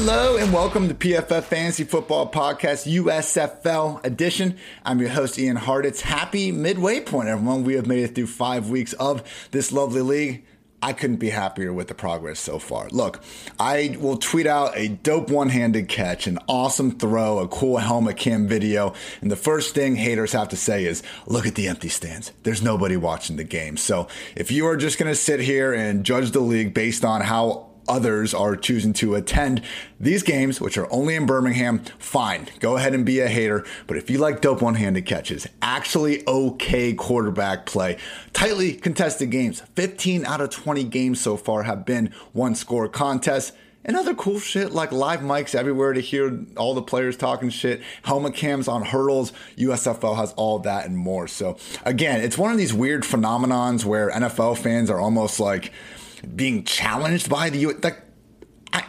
Hello and welcome to PFF Fantasy Football Podcast USFL edition. I'm your host Ian Hartitz. Happy midway point, everyone. We have made it through five weeks of this lovely league. I couldn't be happier with the progress so far. Look, I will tweet out a dope one handed catch, an awesome throw, a cool helmet cam video. And the first thing haters have to say is, look at the empty stands. There's nobody watching the game. So if you are just going to sit here and judge the league based on how others are choosing to attend these games, which are only in Birmingham, fine. Go ahead and be a hater. But if you like dope one handed catches, actually okay quarterback play, tightly contested games, 15 out of 20 games so far have been one score contests. And other cool shit like live mics everywhere to hear all the players talking shit, helmet cams on hurdles. USFL has all that and more. So, again, it's one of these weird phenomenons where NFL fans are almost like, being challenged by the like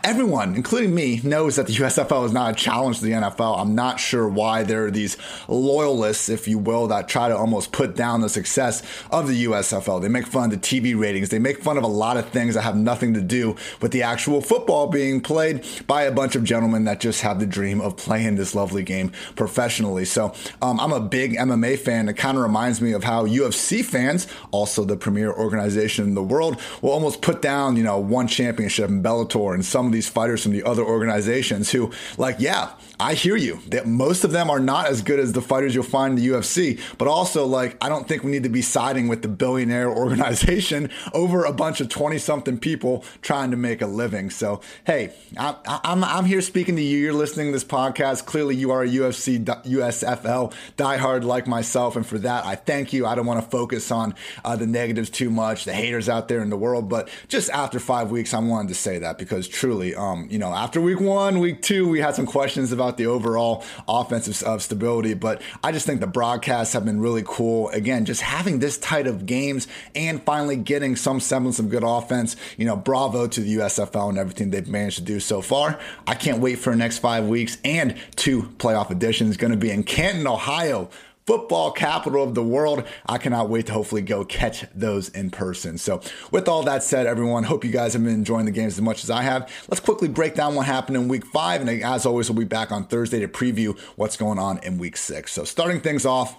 everyone, including me, knows that the USFL is not a challenge to the NFL. I'm not sure why there are these loyalists, if you will, that try to almost put down the success of the USFL. They make fun of the TV ratings. They make fun of a lot of things that have nothing to do with the actual football being played by a bunch of gentlemen that just have the dream of playing this lovely game professionally. So um, I'm a big MMA fan. It kind of reminds me of how UFC fans, also the premier organization in the world, will almost put down, you know, one championship in Bellator and some of these fighters from the other organizations who, like, yeah, I hear you. That most of them are not as good as the fighters you'll find in the UFC, but also like I don't think we need to be siding with the billionaire organization over a bunch of 20 something people trying to make a living. So, hey, I, I'm, I'm here speaking to you. You're listening to this podcast. Clearly, you are a UFC, USFL diehard like myself. And for that, I thank you. I don't want to focus on uh, the negatives too much, the haters out there in the world, but just after five weeks, I wanted to say that because truly, um, you know, after week one, week two, we had some questions about the overall offensive of stability. But I just think the broadcasts have been really cool. Again, just having this tight of games and finally getting some semblance of good offense. You know, bravo to the USFL and everything they've managed to do so far. I can't wait for the next five weeks and two playoff editions. Going to be in Canton, Ohio football capital of the world. I cannot wait to hopefully go catch those in person. So, with all that said, everyone, hope you guys have been enjoying the games as much as I have. Let's quickly break down what happened in week five. And as always, we'll be back on Thursday to preview what's going on in week six. So, starting things off,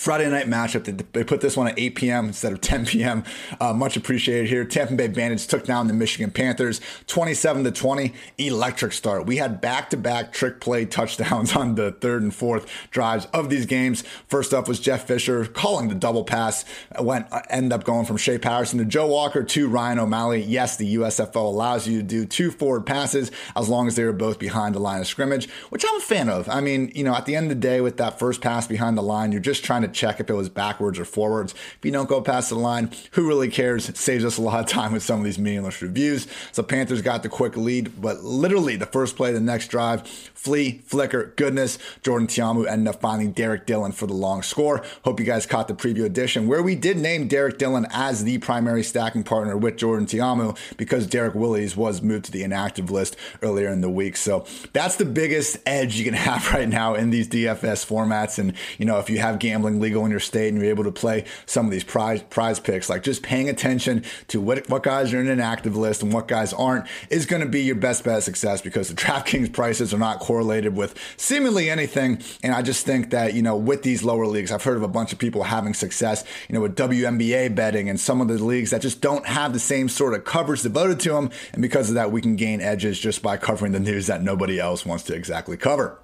Friday night matchup. They put this one at 8 p.m. instead of 10 p.m. Uh, much appreciated here. Tampa Bay Bandits took down the Michigan Panthers 27 to 20. Electric start. We had back to back trick play touchdowns on the third and fourth drives of these games. First up was Jeff Fisher calling the double pass. Went uh, end up going from Shea Patterson to Joe Walker to Ryan O'Malley. Yes, the USFL allows you to do two forward passes as long as they are both behind the line of scrimmage, which I'm a fan of. I mean, you know, at the end of the day, with that first pass behind the line, you're just trying to check if it was backwards or forwards. If you don't go past the line, who really cares? It saves us a lot of time with some of these meaningless reviews. So Panthers got the quick lead, but literally the first play of the next drive, Flea, flicker, goodness. Jordan Ta'amu ended up finding Derrick Dillon for the long score. Hope you guys caught the preview edition where we did name Derrick Dillon as the primary stacking partner with Jordan Ta'amu because Derrick Willies was moved to the inactive list earlier in the week. So that's the biggest edge you can have right now in these DFS formats. And, you know, if you have gambling legal in your state and you're able to play some of these prize prize picks, like just paying attention to what, what guys are in an active list and what guys aren't is going to be your best bet of success because the DraftKings prices are not correlated with seemingly anything. And I just think that, you know, with these lower leagues, I've heard of a bunch of people having success, you know, with WNBA betting and some of the leagues that just don't have the same sort of coverage devoted to them. And because of that, we can gain edges just by covering the news that nobody else wants to exactly cover.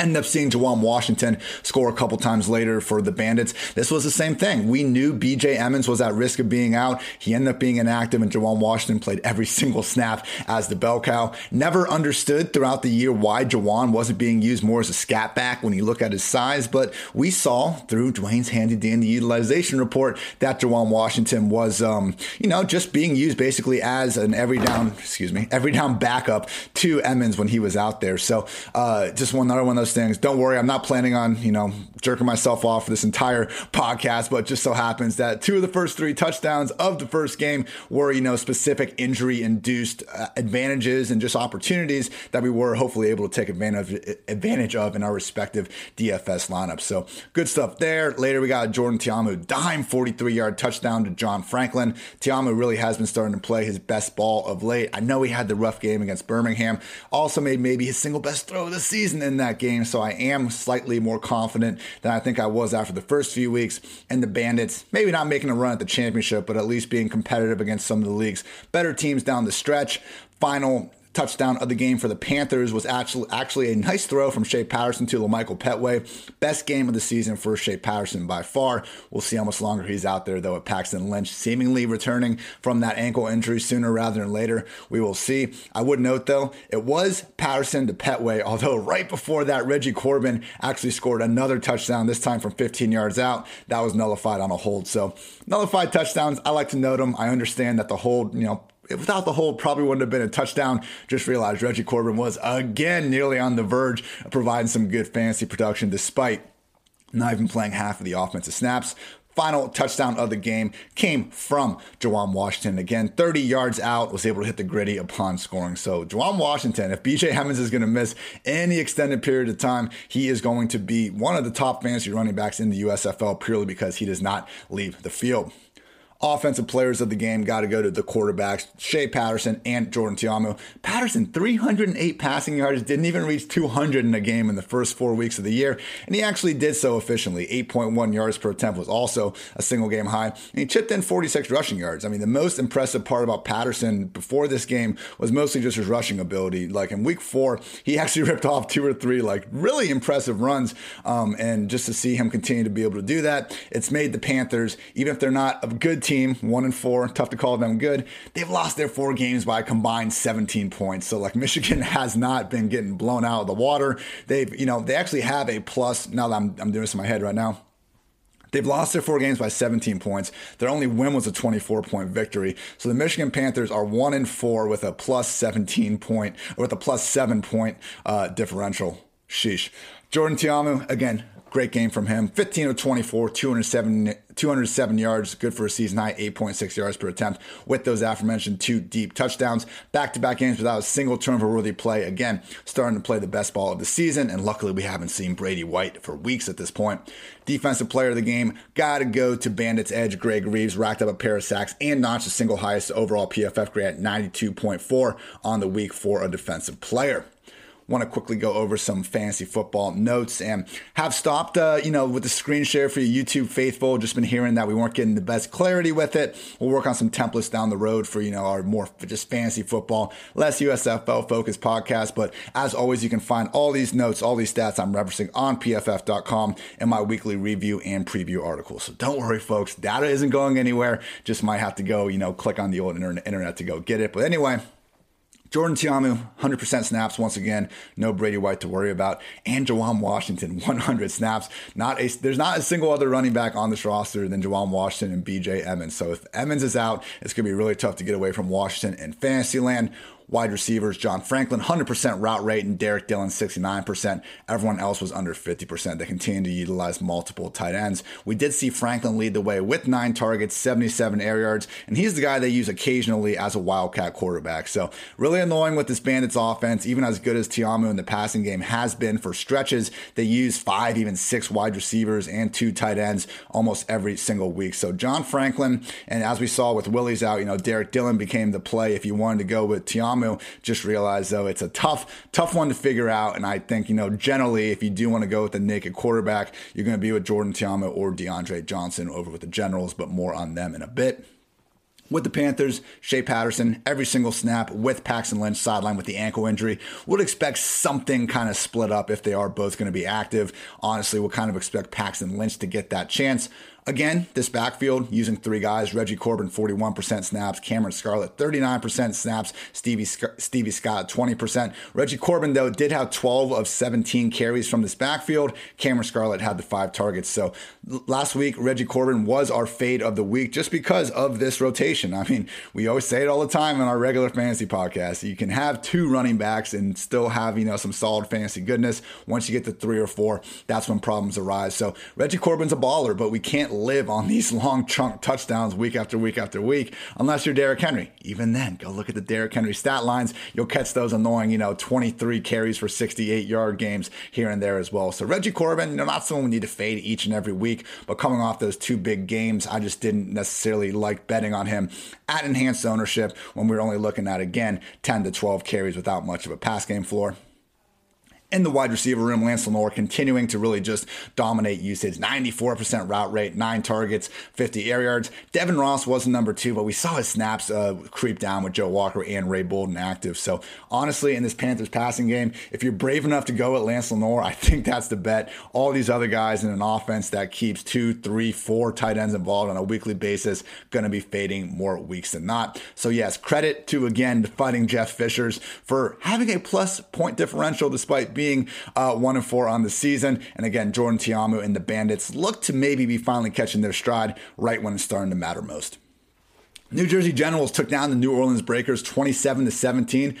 Ended up seeing Juwan Washington score a couple times later for the Bandits. This was the same thing. We knew BJ Emmons was at risk of being out. He ended up being inactive, and Juwan Washington played every single snap as the bell cow. Never understood throughout the year why Juwan wasn't being used more as a scat back when you look at his size, but we saw through Dwayne's handy dandy utilization report that Juwan Washington was, um, you know, just being used basically as an every down, excuse me, every down backup to Emmons when he was out there. So uh, just one another one of those those things. Don't worry, I'm not planning on, you know, jerking myself off for this entire podcast, but just so happens that two of the first three touchdowns of the first game were, you know, specific injury induced uh, advantages and just opportunities that we were hopefully able to take advantage, advantage of in our respective DFS lineups. So good stuff there. Later, we got Jordan Ta'amu dime 43 yard touchdown to John Franklin. Ta'amu really has been starting to play his best ball of late. I know he had the rough game against Birmingham, also made maybe his single best throw of the season in that game. So I am slightly more confident than I think I was after the first few weeks. And the Bandits, maybe not making a run at the championship, but at least being competitive against some of the league's better teams down the stretch. Final touchdown of the game for the Panthers was actually actually a nice throw from Shea Patterson to LaMichael Pettway. Best game of the season for Shea Patterson by far. We'll see how much longer he's out there though. At Paxton Lynch seemingly returning from that ankle injury sooner rather than later. We will see. I would note though, it was Patterson to Petway, although right before that, Reggie Corbin actually scored another touchdown, this time from 15 yards out. That was nullified on a hold. So nullified touchdowns, I like to note them. I understand that the hold, you know, without the hold, probably wouldn't have been a touchdown. Just realized Reggie Corbin was again nearly on the verge of providing some good fantasy production despite not even playing half of the offensive snaps. Final touchdown of the game came from Juwan Washington. Again, 30 yards out, was able to hit the griddy upon scoring. So, Juwan Washington, if BJ Emmons is going to miss any extended period of time, he is going to be one of the top fantasy running backs in the USFL purely because he does not leave the field offensive players of the game got to go to the quarterbacks, Shea Patterson and Jordan Ta'amu. Patterson, 308 passing yards, didn't even reach 200 in a game in the first four weeks of the year, and he actually did so efficiently. 8.1 yards per attempt was also a single game high, and he chipped in 46 rushing yards. I mean, the most impressive part about Patterson before this game was mostly just his rushing ability. Like in week four, he actually ripped off two or three like really impressive runs, um, and just to see him continue to be able to do that, it's made the Panthers, even if they're not a good team, one and four, tough to call them good. They've lost their four games by a combined 17 points. So like Michigan has not been getting blown out of the water. They've, you know, they actually have a plus. Now that I'm, I'm doing this in my head right now. They've lost their four games by 17 points. Their only win was a 24 point victory. So the Michigan Panthers are one and four with a plus 17 point or with a plus seven point uh, differential. Sheesh. Jordan Ta'amu, again, Great game from him. 15 of 24, 207, 207 yards, good for a season high, 8.6 yards per attempt with those aforementioned two deep touchdowns. Back to back games without a single turnover worthy play. Again, starting to play the best ball of the season. And luckily, we haven't seen Brady White for weeks at this point. Defensive player of the game, got to go to Bandits edge. Greg Reaves racked up a pair of sacks and notched the single highest overall PFF grade at 92.4 on the week for a defensive player want to quickly go over some fantasy football notes and have stopped, uh, you know, with the screen share for you YouTube faithful. Just been hearing that we weren't getting the best clarity with it. We'll work on some templates down the road for, you know, our more just fantasy football, less USFL focused podcast. But as always, you can find all these notes, all these stats I'm referencing on pff.com in my weekly review and preview articles. So don't worry, folks. Data isn't going anywhere. Just might have to go, you know, click on the old internet to go get it. But anyway, Jordan Ta'amu, 100% snaps once again. No Brady White to worry about. And Juwan Washington, 100 snaps. Not a, there's not a single other running back on this roster than Juwan Washington and BJ Emmons. So if Emmons is out, it's going to be really tough to get away from Washington in Fantasyland. Wide receivers, John Franklin, 100% route rate, and Derrick Dillon, 69%. Everyone else was under 50%. They continue to utilize multiple tight ends. We did see Franklin lead the way with nine targets, 77 air yards, and he's the guy they use occasionally as a wildcat quarterback. So, really annoying with this Bandits offense, even as good as Ta'amu in the passing game has been for stretches. They use five, even six wide receivers and two tight ends almost every single week. So, John Franklin, and as we saw with Willie's out, you know, Derek Dillon became the play if you wanted to go with Just realize though it's a tough, tough one to figure out. And I think, you know, generally, if you do want to go with the naked quarterback, you're going to be with Jordan Ta'amu or DeAndre Johnson over with the Generals, but more on them in a bit with the Panthers, Shea Patterson, every single snap with Paxton Lynch sideline with the ankle injury. Would expect something kind of split up if they are both going to be active. Honestly, we'll kind of expect Paxton Lynch to get that chance. Again, this backfield using three guys Reggie Corbin, 41% snaps, Cameron Scarlett, 39% snaps, Stevie, Stevie Scott, 20%. Reggie Corbin, though, did have 12 of 17 carries from this backfield. Cameron Scarlett had the five targets. So last week, Reggie Corbin was our fade of the week just because of this rotation. I mean, we always say it all the time in our regular fantasy podcast. You can have two running backs and still have, you know, some solid fantasy goodness. Once you get to three or four, that's when problems arise. So Reggie Corbin's a baller, but we can't live on these long chunk touchdowns week after week after week unless you're Derrick Henry. Even then, go look at the Derrick Henry stat lines. You'll catch those annoying, you know, 23 carries for 68 yard games here and there as well. So Reggie Corbin, you know, not someone we need to fade each and every week, but coming off those two big games, I just didn't necessarily like betting on him at enhanced ownership when we are only looking at again 10 to 12 carries without much of a pass game floor in the wide receiver room, Lance Lenoir continuing to really just dominate usage. 94% route rate, nine targets, 50 air yards. Devin Ross wasn't number two, but we saw his snaps uh, creep down with Joe Walker and Ray Bolden active. So honestly, in this Panthers passing game, if you're brave enough to go at Lance Lenoir, I think that's the bet. All these other guys in an offense that keeps two, three, four tight ends involved on a weekly basis, going to be fading more weeks than not. So yes, credit to again fighting Jeff Fishers for having a plus point differential despite being uh, one and four on the season. And again, Jordan Ta'amu and the Bandits look to maybe be finally catching their stride right when it's starting to matter most. New Jersey Generals took down the New Orleans Breakers 27 to 17.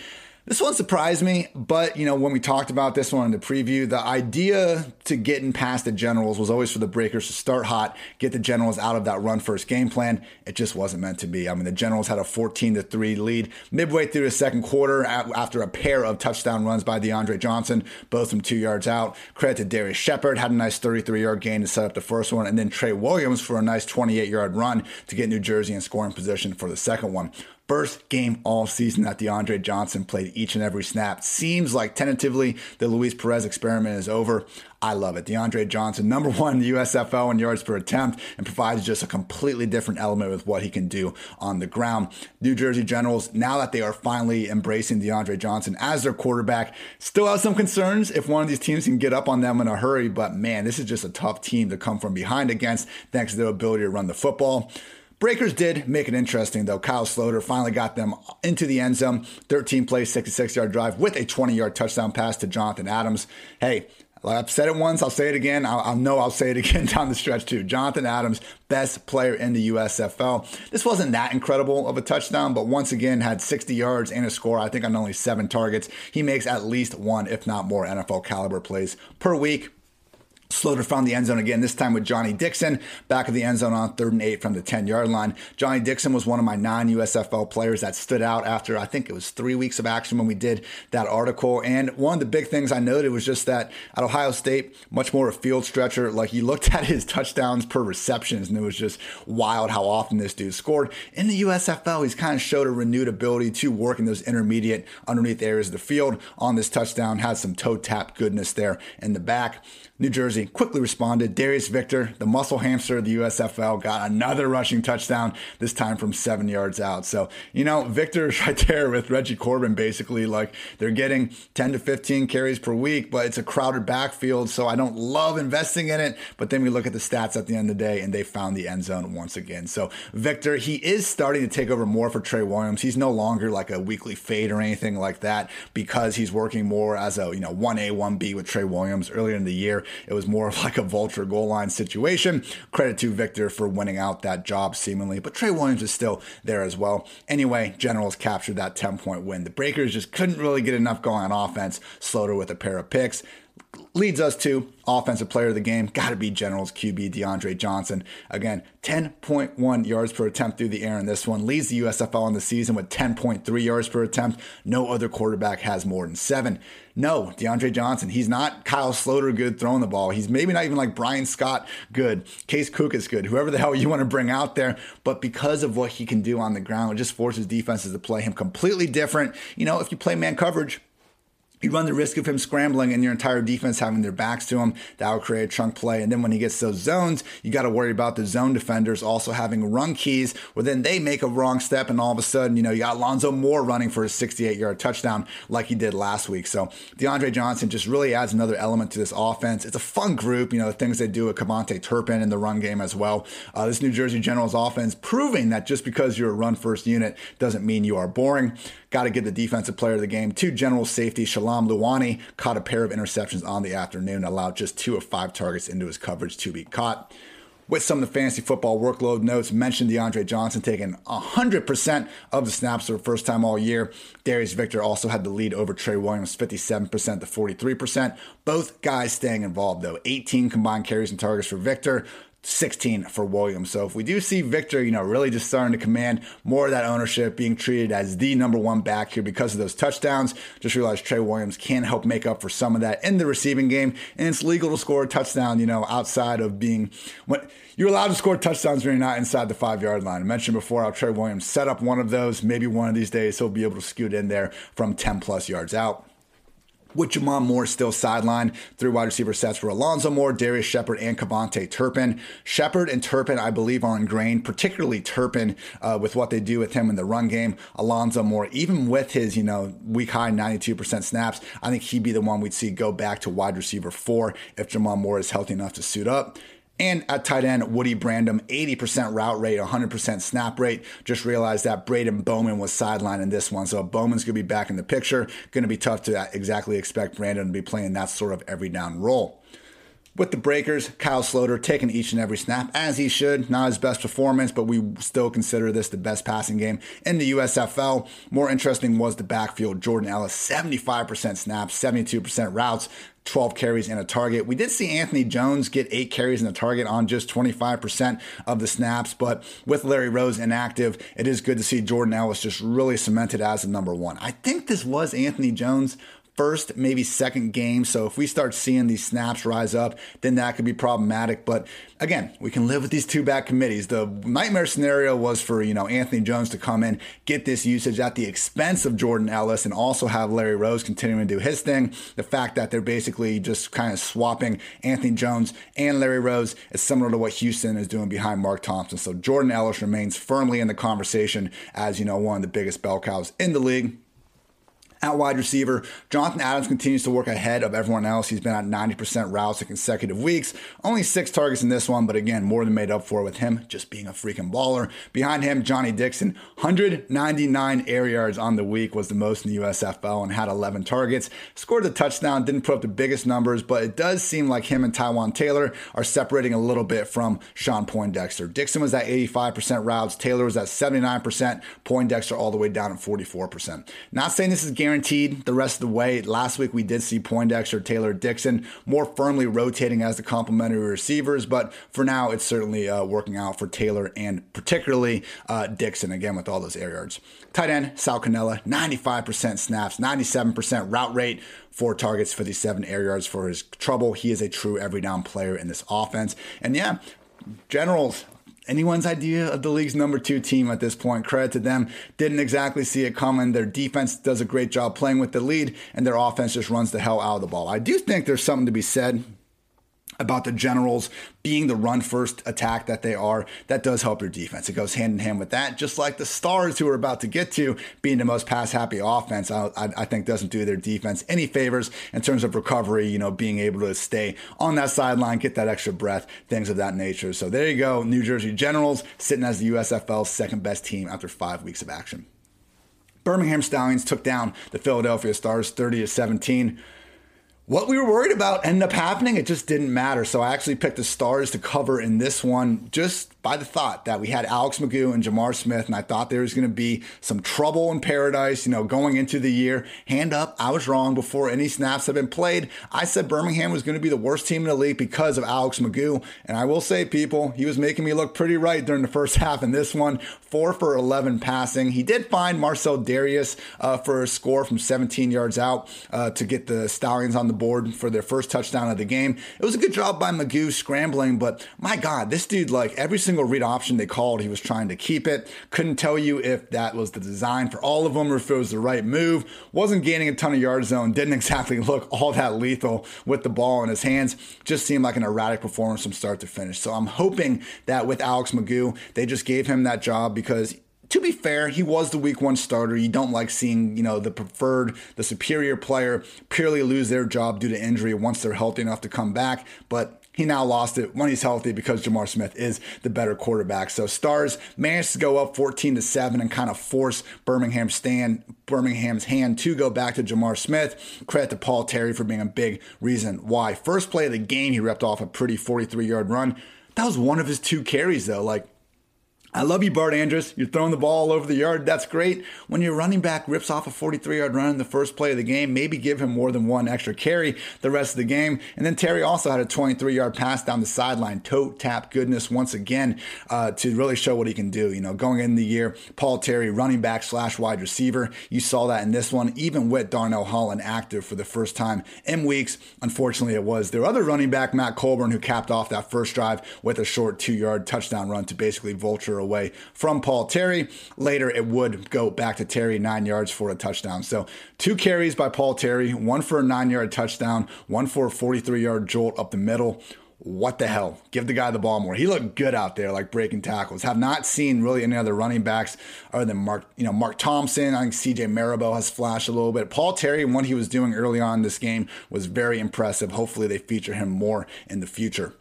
This one surprised me, but you know, when we talked about this one in the preview, the idea to getting past the Generals was always for the Breakers to start hot, get the Generals out of that run first game plan. It just wasn't meant to be. I mean, the Generals had a 14 to 3 lead midway through the second quarter after a pair of touchdown runs by DeAndre Johnson, both from two yards out. Credit to Darius Shepherd, had a nice 33 yard gain to set up the first one, and then Trey Williams for a nice 28 yard run to get New Jersey in scoring position for the second one first game all season that DeAndre Johnson played each and every snap. Seems like tentatively the Luis Perez experiment is over. I love it. DeAndre Johnson, number one in the USFL in yards per attempt, and provides just a completely different element with what he can do on the ground. New Jersey Generals, now that they are finally embracing DeAndre Johnson as their quarterback, still have some concerns if one of these teams can get up on them in a hurry. But man, this is just a tough team to come from behind against, thanks to their ability to run the football. Breakers did make it interesting, though. Kyle Sloter finally got them into the end zone. 13 play, 66 yard drive with a 20 yard touchdown pass to Jonathan Adams. Hey, I've said it once, I'll say it again. I'll, I'll, know I'll say it again down the stretch, too. Jonathan Adams, best player in the USFL. This wasn't that incredible of a touchdown, but once again, had 60 yards and a score, I think, on only seven targets. He makes at least one, if not more, NFL caliber plays per week. Sloter found the end zone again, this time with Johnny Dixon, back of the end zone on third and eight from the 10 yard line. Johnny Dixon was one of my non USFL players that stood out after I think it was three weeks of action when we did that article. And one of the big things I noted was just that at Ohio State, much more a field stretcher. Like you looked at his touchdowns per receptions, and it was just wild how often this dude scored. In the USFL, he's kind of showed a renewed ability to work in those intermediate, underneath areas of the field. On this touchdown, had some toe tap goodness there in the back. New Jersey quickly responded. Darius Victor, the muscle hamster of the USFL, got another rushing touchdown, this time from seven yards out. So, you know, Victor's right there with Reggie Corbin, basically. Like they're getting 10 to 15 carries per week, but it's a crowded backfield. So I don't love investing in it. But then we look at the stats at the end of the day, and they found the end zone once again. So, Victor, he is starting to take over more for Trey Williams. He's no longer like a weekly fade or anything like that because he's working more as a, you know, 1A, 1B with Trey Williams earlier in the year. It was more of like a vulture goal line situation. Credit to Victor for winning out that job seemingly, but Trey Williams is still there as well. Anyway, Generals captured that 10 point win. The Breakers just couldn't really get enough going on offense. Sloter with a pair of picks leads us to offensive player of the game. Got to be Generals QB DeAndre Johnson. Again, 10.1 yards per attempt through the air in this one. Leads the USFL in the season with 10.3 yards per attempt. No other quarterback has more than seven. No, DeAndre Johnson. He's not Kyle Sloter good throwing the ball. He's maybe not even like Bryan Scott good. Case Cook is good. Whoever the hell you want to bring out there. But because of what he can do on the ground, it just forces defenses to play him completely different. You know, if you play man coverage, you run the risk of him scrambling and your entire defense having their backs to him. That will create a chunk play. And then when he gets those zones, you got to worry about the zone defenders also having run keys where then they make a wrong step and all of a sudden, you know, you got Lonzo Moore running for a 68 yard touchdown like he did last week. So DeAndre Johnson just really adds another element to this offense. It's a fun group, you know, the things they do with KaVontae Turpin in the run game as well. Uh, this New Jersey Generals offense proving that just because you're a run first unit doesn't mean you are boring. Got to give the defensive player of the game to general safety Shalom Luani. Caught a pair of interceptions on the afternoon, allowed just two of five targets into his coverage to be caught. With some of the fantasy football workload notes, mentioned DeAndre Johnson taking 100% of the snaps for the first time all year. Darius Victor also had the lead over Trey Williams, 57% to 43%. Both guys staying involved, though. 18 combined carries and targets for Victor, 16 for Williams. So if we do see Victor, you know, really just starting to command more of that ownership, being treated as the number one back here because of those touchdowns, just realize Trey Williams can help make up for some of that in the receiving game. And it's legal to score a touchdown, you know, outside of being when you're allowed to score touchdowns when you're not inside the five yard line. I mentioned before how Trey Williams set up one of those. Maybe one of these days he'll be able to scoot in there from 10 plus yards out with J'Mon Moore still sidelined Three wide receiver sets for Alonzo Moore, Darius Shepherd, and KaVontae Turpin. Shepherd and Turpin, I believe, are ingrained, particularly Turpin, uh, with what they do with him in the run game. Alonzo Moore, even with his, you know, week high 92% snaps, I think he'd be the one we'd see go back to wide receiver four if J'Mon Moore is healthy enough to suit up. And at tight end, Woody Brandom, 80% route rate, 100% snap rate. Just realized that Braedon Bowman was sidelined in this one. So Bowman's going to be back in the picture. Going to be tough to exactly expect Brandom to be playing that sort of every down role. With the Breakers, Kyle Sloter taking each and every snap as he should. Not his best performance, but we still consider this the best passing game in the USFL. More interesting was the backfield. Jordan Ellis, 75% snaps, 72% routes, 12 carries and a target. We did see Anthony Jones get eight carries and a target on just 25% of the snaps, but with Larry Rose inactive, it is good to see Jordan Ellis just really cemented as the number one. I think this was Anthony Jones first, maybe second game. So if we start seeing these snaps rise up, then that could be problematic. But again, we can live with these two back committees. The nightmare scenario was for, you know, Anthony Jones to come in, get this usage at the expense of Jordan Ellis and also have Larry Rose continuing to do his thing. The fact that they're basically just kind of swapping Anthony Jones and Larry Rose is similar to what Houston is doing behind Mark Thompson. So Jordan Ellis remains firmly in the conversation as, you know, one of the biggest bell cows in the league. At wide receiver, Jonathan Adams continues to work ahead of everyone else. He's been at 90% routes in consecutive weeks. Only six targets in this one, but again, more than made up for with him just being a freaking baller. Behind him, Johnny Dixon, 199 air yards on the week was the most in the USFL and had 11 targets. Scored a touchdown, didn't put up the biggest numbers, but it does seem like him and Taywan Taylor are separating a little bit from Shawn Poindexter. Dixon was at 85% routes, Taylor was at 79%, Poindexter all the way down at 44%. Not saying this is guaranteed guaranteed the rest of the way. Last week we did see Poindexter, Taylor Dixon more firmly rotating as the complementary receivers, but for now it's certainly uh, working out for Taylor and particularly uh, Dixon again with all those air yards. Tight end Sal Cannella, 95% snaps, 97% route rate, four targets, 57 air yards for his trouble. He is a true every down player in this offense. And yeah, Generals, anyone's idea of the league's number two team at this point. Credit to them. Didn't exactly see it coming. Their defense does a great job playing with the lead, and their offense just runs the hell out of the ball. I do think there's something to be said about the Generals being the run first attack that they are, that does help your defense. It goes hand in hand with that, just like the Stars, who we're about to get to, being the most pass happy offense, I, I, think doesn't do their defense any favors in terms of recovery, you know, being able to stay on that sideline, get that extra breath, things of that nature. So there you go. New Jersey Generals sitting as the USFL's second best team after five weeks of action. Birmingham Stallions took down the Philadelphia Stars 30 to 17 what we were worried about ended up happening. It just didn't matter. So I actually picked the stars to cover in this one just by the thought that we had Alex McGough and J'Mar Smith, and I thought there was going to be some trouble in paradise, you know, going into the year. Hand up, I was wrong before any snaps have been played. I said Birmingham was going to be the worst team in the league because of Alex McGough. And I will say, people, he was making me look pretty right during the first half in this one. Four for 11 passing. He did find Marcel Darius uh, for a score from 17 yards out uh, to get the Stallions on the board for their first touchdown of the game. It was a good job by McGough scrambling, but my God, this dude, like every single read option they called, he was trying to keep it. Couldn't tell you if that was the design for all of them or if it was the right move. Wasn't gaining a ton of yard zone. Didn't exactly look all that lethal with the ball in his hands. Just seemed like an erratic performance from start to finish. So I'm hoping that with Alex McGough, they just gave him that job because to be fair, he was the week one starter. You don't like seeing, you know, the preferred, the superior player purely lose their job due to injury once they're healthy enough to come back. But he now lost it when he's healthy because J'Mar Smith is the better quarterback. So Stars managed to go up 14 to 7 and kind of force Birmingham stand Birmingham's hand to go back to J'Mar Smith. Credit to Paul Terry for being a big reason why. First play of the game, he ripped off a pretty 43 yard run. That was one of his two carries though. Like I love you, Bart Andrus. You're throwing the ball all over the yard. That's great. When your running back rips off a 43 yard run in the first play of the game, maybe give him more than one extra carry the rest of the game. And then Terry also had a 23 yard pass down the sideline, toe tap goodness once again uh, to really show what he can do. You know, going in the year, Paul Terry, running back slash wide receiver. You saw that in this one, even with Darnell Holland active for the first time in weeks. Unfortunately, it was their other running back, Matt Colburn, who capped off that first drive with a short two yard touchdown run to basically vulture away from Paul Terry. Later, it would go back to Terry, nine yards for a touchdown. So, two carries by Paul Terry, one for a nine yard touchdown, one for a 43 yard jolt up the middle what the hell? Give the guy the ball more. He looked good out there, like breaking tackles. Have not seen really any other running backs other than Mark, you know, Mark Thompson. I think CJ Marable has flashed a little bit. Paul Terry, what he was doing early on in this game was very impressive. Hopefully, they feature him more in the future.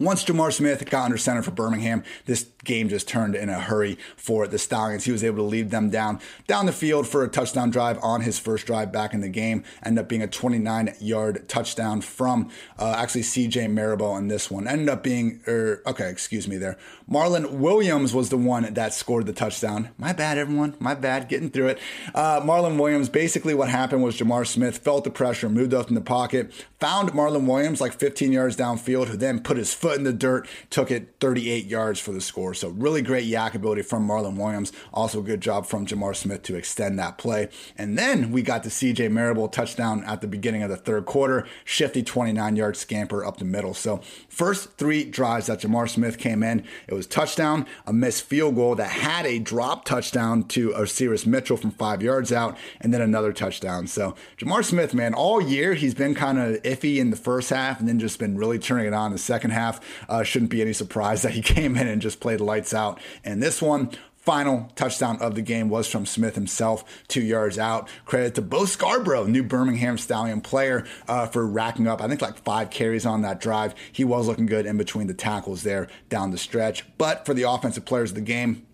Once J'Mar Smith got under center for Birmingham, this game just turned in a hurry for the Stallions. He was able to lead them down down the field for a touchdown drive on his first drive back in the game. Ended up being a 29 yard touchdown from uh, actually CJ Marable in this one. Ended up being, er, okay, excuse me there. Marlon Williams was the one that scored the touchdown. My bad, everyone. My bad. Getting through it. Uh, Marlon Williams, basically what happened was J'Mar Smith felt the pressure, moved up in the pocket, found Marlon Williams like 15 yards downfield, who then put his foot in the dirt, took it 38 yards for the score. So really great YAC ability from Marlon Williams. Also good job from J'Mar Smith to extend that play. And then we got the CJ Marable touchdown at the beginning of the third quarter, shifty 29 yard scamper up the middle. So first three drives that J'Mar Smith came in, it was touchdown, a missed field goal that had a drop touchdown to Osirus Mitchell from five yards out, and then another touchdown. So J'Mar Smith, man, all year he's been kind of iffy in the first half and then just been really turning it on in the second half. Uh, shouldn't be any surprise that he came in and just played lights out. And this one, final touchdown of the game was from Smith himself, two yards out. Credit to Bo Scarborough, new Birmingham Stallion player, uh, for racking up, I think, like five carries on that drive. He was looking good in between the tackles there down the stretch. But for the offensive players of the game,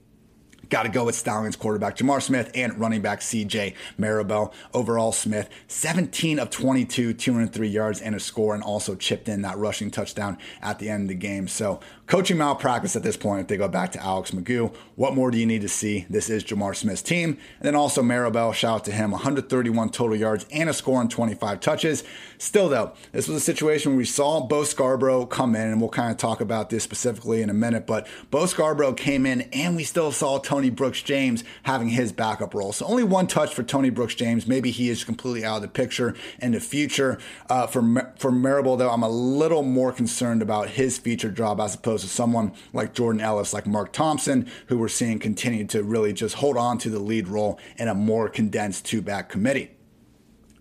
Got to go with Stallions quarterback J'Mar Smith and running back CJ Marable. Overall, Smith 17 of 22, 203 yards and a score, and also chipped in that rushing touchdown at the end of the game. So coaching malpractice at this point if they go back to Alex McGough. What more do you need to see? This is J'Mar Smith's team. And then also Marable, shout out to him, 131 total yards and a score on 25 touches. Still though, this was a situation where we saw Bo Scarborough come in, and we'll kind of talk about this specifically in a minute, but Bo Scarborough came in and we still saw Tony Brooks James having his backup role. So only one touch for Tony Brooks James. Maybe he is completely out of the picture in the future. Uh, for, for Marable though, I'm a little more concerned about his feature job as opposed opposed to someone like Jordan Ellis, like Mark Thompson, who we're seeing continue to really just hold on to the lead role in a more condensed two back committee.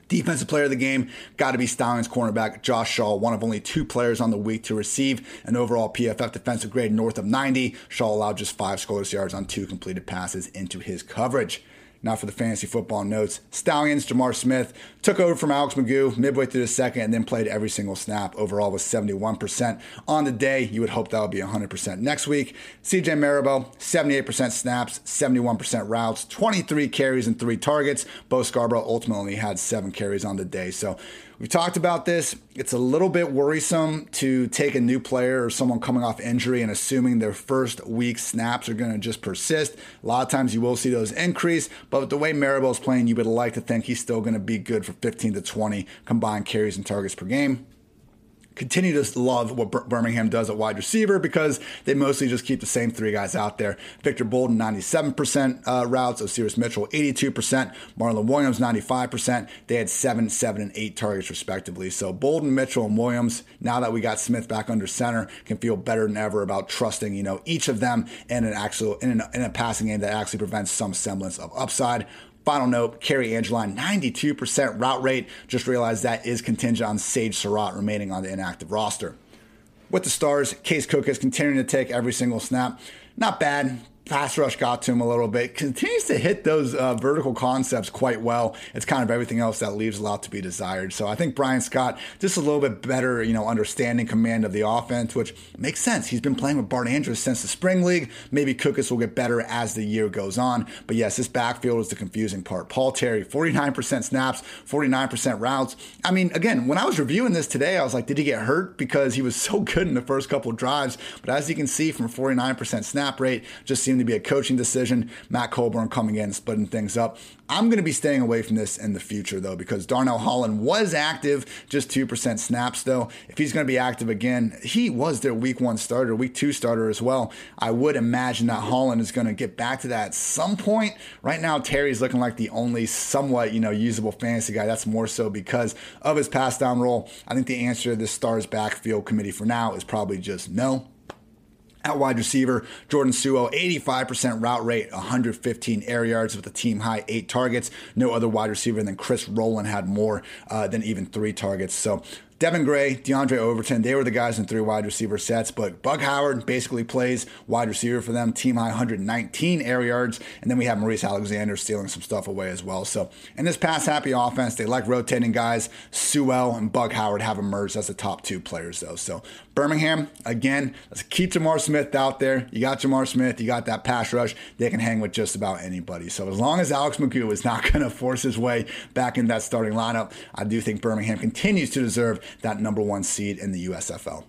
Defensive player of the game got to be Stallions cornerback Josh Shaw, one of only two players on the week to receive an overall PFF defensive grade north of 90. Shaw allowed just five scoreless yards on two completed passes into his coverage. Now for the fantasy football notes. Stallions, J'Mar Smith took over from Alex McGough midway through the second and then played every single snap. Overall was 71% on the day. You would hope that would be 100% next week. CJ Marable, 78% snaps, 71% routes, 23 carries and three targets. Bo Scarborough ultimately had seven carries on the day. So we talked about this. It's a little bit worrisome to take a new player or someone coming off injury and assuming their first week snaps are going to just persist. A lot of times you will see those increase, but with the way Marable's playing, you would like to think he's still going to be good for 15 to 20 combined carries and targets per game continue to love what Birmingham does at wide receiver because they mostly just keep the same three guys out there. Victor Bolden, 97% uh, routes. Osirus Mitchell, 82%. Marlon Williams, 95%. They had seven, seven, and eight targets respectively. So Bolden, Mitchell, and Williams, now that we got Smith back under center, can feel better than ever about trusting, you know, each of them in an actual in, an, in a passing game that actually prevents some semblance of upside. Final note, Cary Angeline, 92% route rate. Just realized that is contingent on Sage Surratt remaining on the inactive roster. With the Stars, Case Cook is continuing to take every single snap. Not bad pass rush got to him a little bit. Continues to hit those uh, vertical concepts quite well. It's kind of everything else that leaves a lot to be desired. So I think Bryan Scott just a little bit better, you know, understanding command of the offense, which makes sense. He's been playing with Bart Andrus since the spring league. Maybe Cookus will get better as the year goes on. But yes, this backfield is the confusing part. Paul Terry, 49% snaps, 49% routes. I mean, again, when I was reviewing this today, I was like, did he get hurt because he was so good in the first couple drives? But as you can see from 49% snap rate, just seemed to be a coaching decision. Matt Colburn coming in, splitting things up. I'm going to be staying away from this in the future, though, because Darnell Holland was active, just 2% snaps, though. If he's going to be active again, he was their week one starter, week two starter as well. I would imagine that Holland is going to get back to that at some point. Right now, Terry's looking like the only somewhat, you know, usable fantasy guy. That's more so because of his pass down role. I think the answer to this Stars backfield committee for now is probably just no. At wide receiver, Jordan Suell, 85% route rate, 115 air yards with a team high eight targets. No other wide receiver than Chris Rowland had more uh, than even three targets. So Devin Gray, Diondre Overton, they were the guys in three wide receiver sets, but Bug Howard basically plays wide receiver for them, team high 119 air yards, and then we have Maurice Alexander stealing some stuff away as well. So in this pass happy offense, they like rotating guys. Suell and Bug Howard have emerged as the top two players though. So Birmingham, again, let's keep J'Mar Smith out there. You got J'Mar Smith, you got that pass rush, they can hang with just about anybody. So as long as Alex McGough is not going to force his way back in that starting lineup, I do think Birmingham continues to deserve that number one seed in the USFL.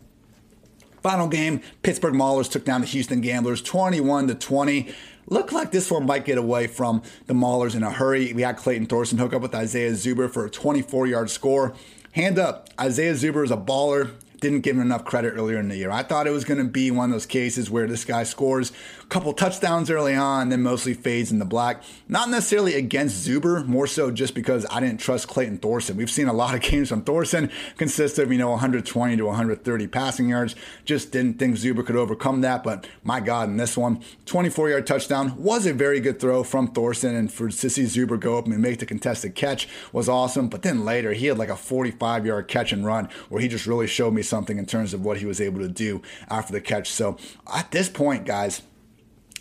Final game, Pittsburgh Maulers took down the Houston Gamblers 21 to 20. Looked like this one might get away from the Maulers in a hurry. We had Clayton Thorson hook up with Isaiah Zuber for a 24 yard score. Hand up, Isaiah Zuber is a baller didn't give him enough credit earlier in the year. I thought it was going to be one of those cases where this guy scores a couple touchdowns early on, then mostly fades in the black. Not necessarily against Zuber, more so just because I didn't trust Clayton Thorson. We've seen a lot of games from Thorson consist of, you know, 120 to 130 passing yards. Just didn't think Zuber could overcome that, but my God, in this one, 24 yard touchdown was a very good throw from Thorson, and for Sissy Zuber go up and make the contested catch was awesome. But then later, he had like a 45 yard catch and run where he just really showed me something in terms of what he was able to do after the catch. So at this point, guys,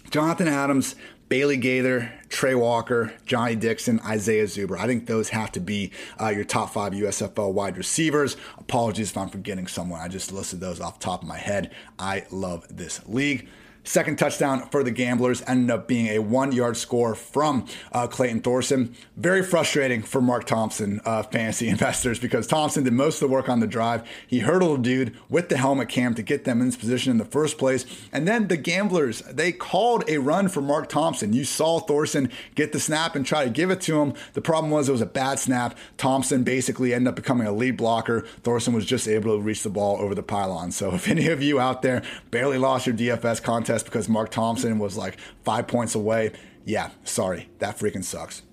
Jonathan Adams, Bailey Gaither, Trey Walker, Johnny Dixon, Isaiah Zuber. I think those have to be uh, your top five USFL wide receivers. Apologies if I'm forgetting someone. I just listed those off top of my head. I love this league. Second touchdown for the Gamblers ended up being a one yard score from uh, Clayton Thorson. Very frustrating for Mark Thompson uh, fantasy investors because Thompson did most of the work on the drive. He hurdled a dude with the helmet cam to get them in this position in the first place. And then the Gamblers, they called a run for Mark Thompson. You saw Thorson get the snap and try to give it to him. The problem was it was a bad snap. Thompson basically ended up becoming a lead blocker. Thorson was just able to reach the ball over the pylon. So if any of you out there barely lost your DFS contest, contest because Mark Thompson was like five points away. Yeah, sorry, that freaking sucks.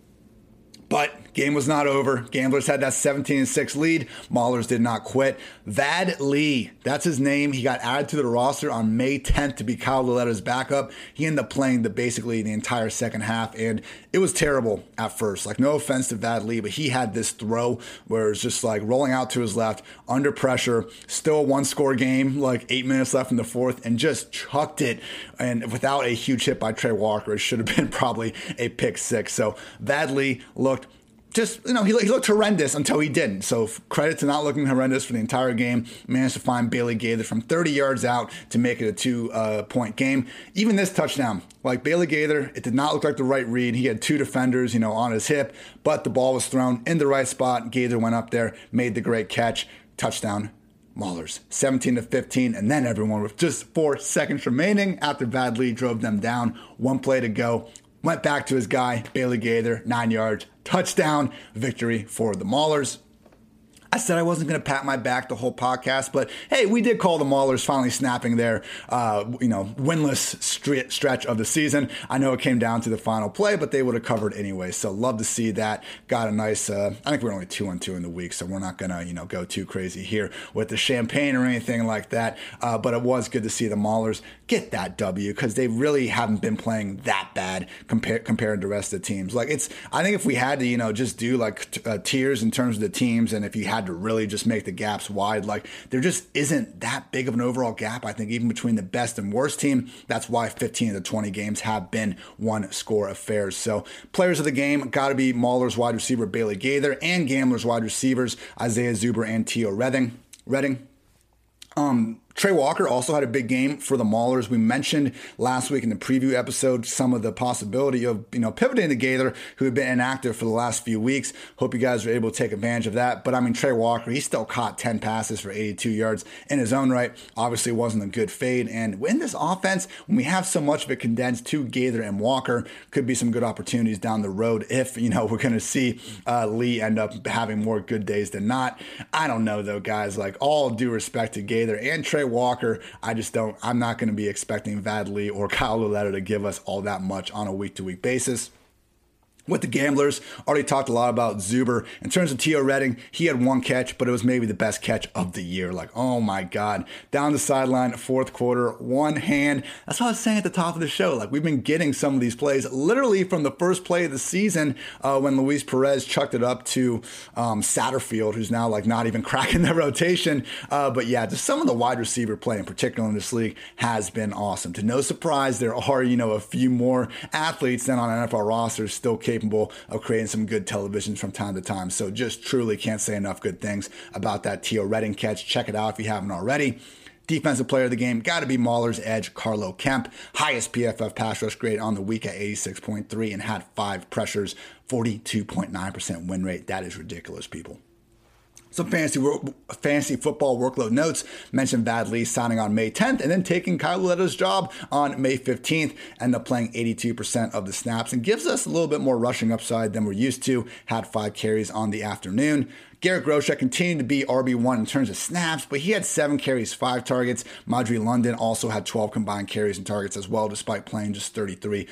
But game was not over. Gamblers had that 17 6 lead. Maulers did not quit. Vad Lee, that's his name. He got added to the roster on May 10th to be Kyle Lauletta's backup. He ended up playing the basically the entire second half, and it was terrible at first. Like, no offense to Vad Lee, but he had this throw where it's just like rolling out to his left under pressure, still a one score game, like eight minutes left in the fourth, and just chucked it. And without a huge hit by Trey Walker, it should have been probably a pick six. So Vad Lee looked just you know he, he looked horrendous until he didn't. So credit to not looking horrendous for the entire game. Managed to find Bailey Gaither from 30 yards out to make it a two uh, point game. Even this touchdown, like Bailey Gaither, it did not look like the right read. He had two defenders, you know, on his hip, but the ball was thrown in the right spot. Gaither went up there, made the great catch, touchdown. Maulers 17 to 15, and then everyone with just four seconds remaining after Vad Lee drove them down. One play to go. Went back to his guy, Bailey Gaither, nine yards, touchdown, victory for the Maulers. I said I wasn't going to pat my back the whole podcast, but hey, we did call the Maulers finally snapping their, uh, you know, winless stretch of the season. I know it came down to the final play, but they would have covered anyway. So love to see that. Got a nice. Uh, I think we're only two on two in the week, so we're not going to, you know, go too crazy here with the champagne or anything like that. Uh, but it was good to see the Maulers get that W because they really haven't been playing that bad compared compared to the rest of the teams. Like it's, I think if we had to, you know, just do like t- uh, tiers in terms of the teams, and if you had to really just make the gaps wide. Like there just isn't that big of an overall gap, I think, even between the best and worst team. That's why 15 of the 20 games have been one score affairs. So players of the game got to be Mauler's wide receiver Bailey Gaither and Gamblers wide receivers Isaiah Zuber and Teo Redding. Redding. Um, Trey Walker also had a big game for the Maulers. We mentioned last week in the preview episode some of the possibility of, you know, pivoting to Gaither, who had been inactive for the last few weeks. Hope you guys were able to take advantage of that. But I mean, Trey Walker, he still caught 10 passes for 82 yards in his own right. Obviously, wasn't a good fade. And in this offense, when we have so much of it condensed to Gaither and Walker, could be some good opportunities down the road if, you know, we're going to see uh, Lee end up having more good days than not. I don't know, though, guys. Like, all due respect to Gaither and Trey Walker, I just don't, I'm not going to be expecting Vad Lee or Kyle Lauletta to give us all that much on a week to week basis with the gamblers. Already talked a lot about Zuber. In terms of Teo Redding, he had one catch, but it was maybe the best catch of the year. Like, oh my God. Down the sideline, fourth quarter, one hand. That's what I was saying at the top of the show. Like, we've been getting some of these plays literally from the first play of the season uh, when Luis Perez chucked it up to um, Satterfield, who's now like not even cracking the rotation. Uh, but yeah, just some of the wide receiver play in particular in this league has been awesome. To no surprise, there are, you know, a few more athletes than on NFL rosters still capable capable of creating some good televisions from time to time. So just truly can't say enough good things about that Teo Redding catch. Check it out if you haven't already. Defensive player of the game, got to be Mauler's edge, Carlo Kemp. Highest PFF pass rush grade on the week at 86.3 and had five pressures, 42.9% win rate. That is ridiculous, people. Some fantasy fantasy football workload notes mentioned Vad Lee signing on May 10th and then taking Kyle Lauletta's job on May 15th. End up playing 82% of the snaps and gives us a little bit more rushing upside than we're used to. Had five carries on the afternoon. Garrett Groshek continued to be RB1 in terms of snaps, but he had seven carries, five targets. Madre London also had 12 combined carries and targets as well, despite playing just 33%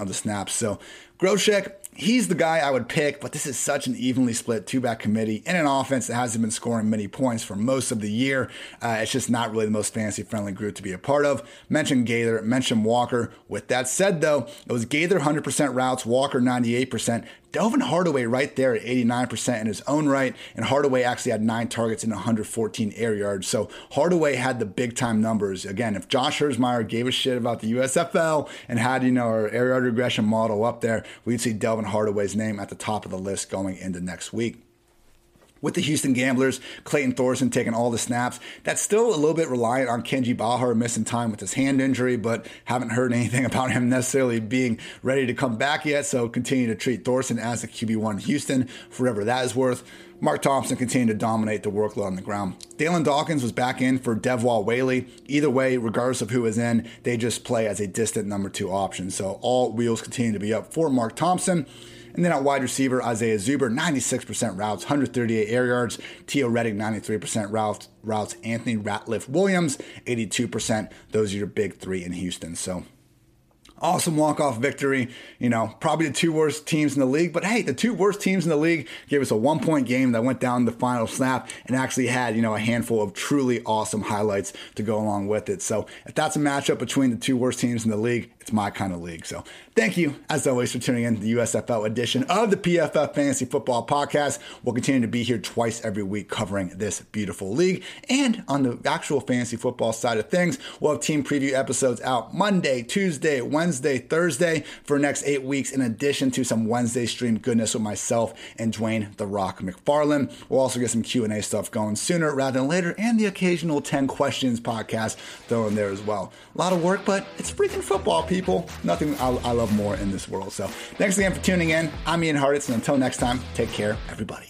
of the snaps. So Groshek, he's the guy I would pick, but this is such an evenly split two back committee in an offense that hasn't been scoring many points for most of the year. Uh, it's just not really the most fantasy friendly group to be a part of. Mention Gaither, mention Walker. With that said, though, it was Gaither 100% routes, Walker 98%. Delvin Hardaway right there at 89% in his own right. And Hardaway actually had nine targets and 114 air yards. So Hardaway had the big time numbers. Again, if Josh Hermsmeyer gave a shit about the USFL and had, you know, our air yard regression model up there, we'd see Delvin Hardaway's name at the top of the list going into next week with the Houston Gamblers, Clayton Thorson taking all the snaps. That's still a little bit reliant on Kenji Bahar missing time with his hand injury, but haven't heard anything about him necessarily being ready to come back yet. So continue to treat Thorson as the QB1 in Houston, forever that is worth. Mark Thompson continued to dominate the workload on the ground. Dalyn Dawkins was back in for Devwah Whaley. Either way, regardless of who is in, they just play as a distant number two option. So all wheels continue to be up for Mark Thompson. And then at wide receiver, Isaiah Zuber, 96% routes, 138 air yards. Teo Redding, 93% routes. routes. Anthony Ratliff Williams, 82%. Those are your big three in Houston. So awesome walk-off victory. You know, probably the two worst teams in the league. But hey, the two worst teams in the league gave us a one-point game that went down the final snap and actually had, you know, a handful of truly awesome highlights to go along with it. So if that's a matchup between the two worst teams in the league, it's my kind of league. So thank you, as always, for tuning in to the USFL edition of the PFF Fantasy Football Podcast. We'll continue to be here twice every week covering this beautiful league. And on the actual fantasy football side of things, we'll have team preview episodes out Monday, Tuesday, Wednesday, Thursday for next eight weeks, in addition to some Wednesday stream goodness with myself and Dwain The Rock McFarland. We'll also get some Q&A stuff going sooner rather than later, and the occasional 10 questions podcast thrown there as well. A lot of work, but it's freaking football, people, nothing I, I love more in this world. So thanks again for tuning in. I'm Ian Hartitz, and until next time, take care, everybody.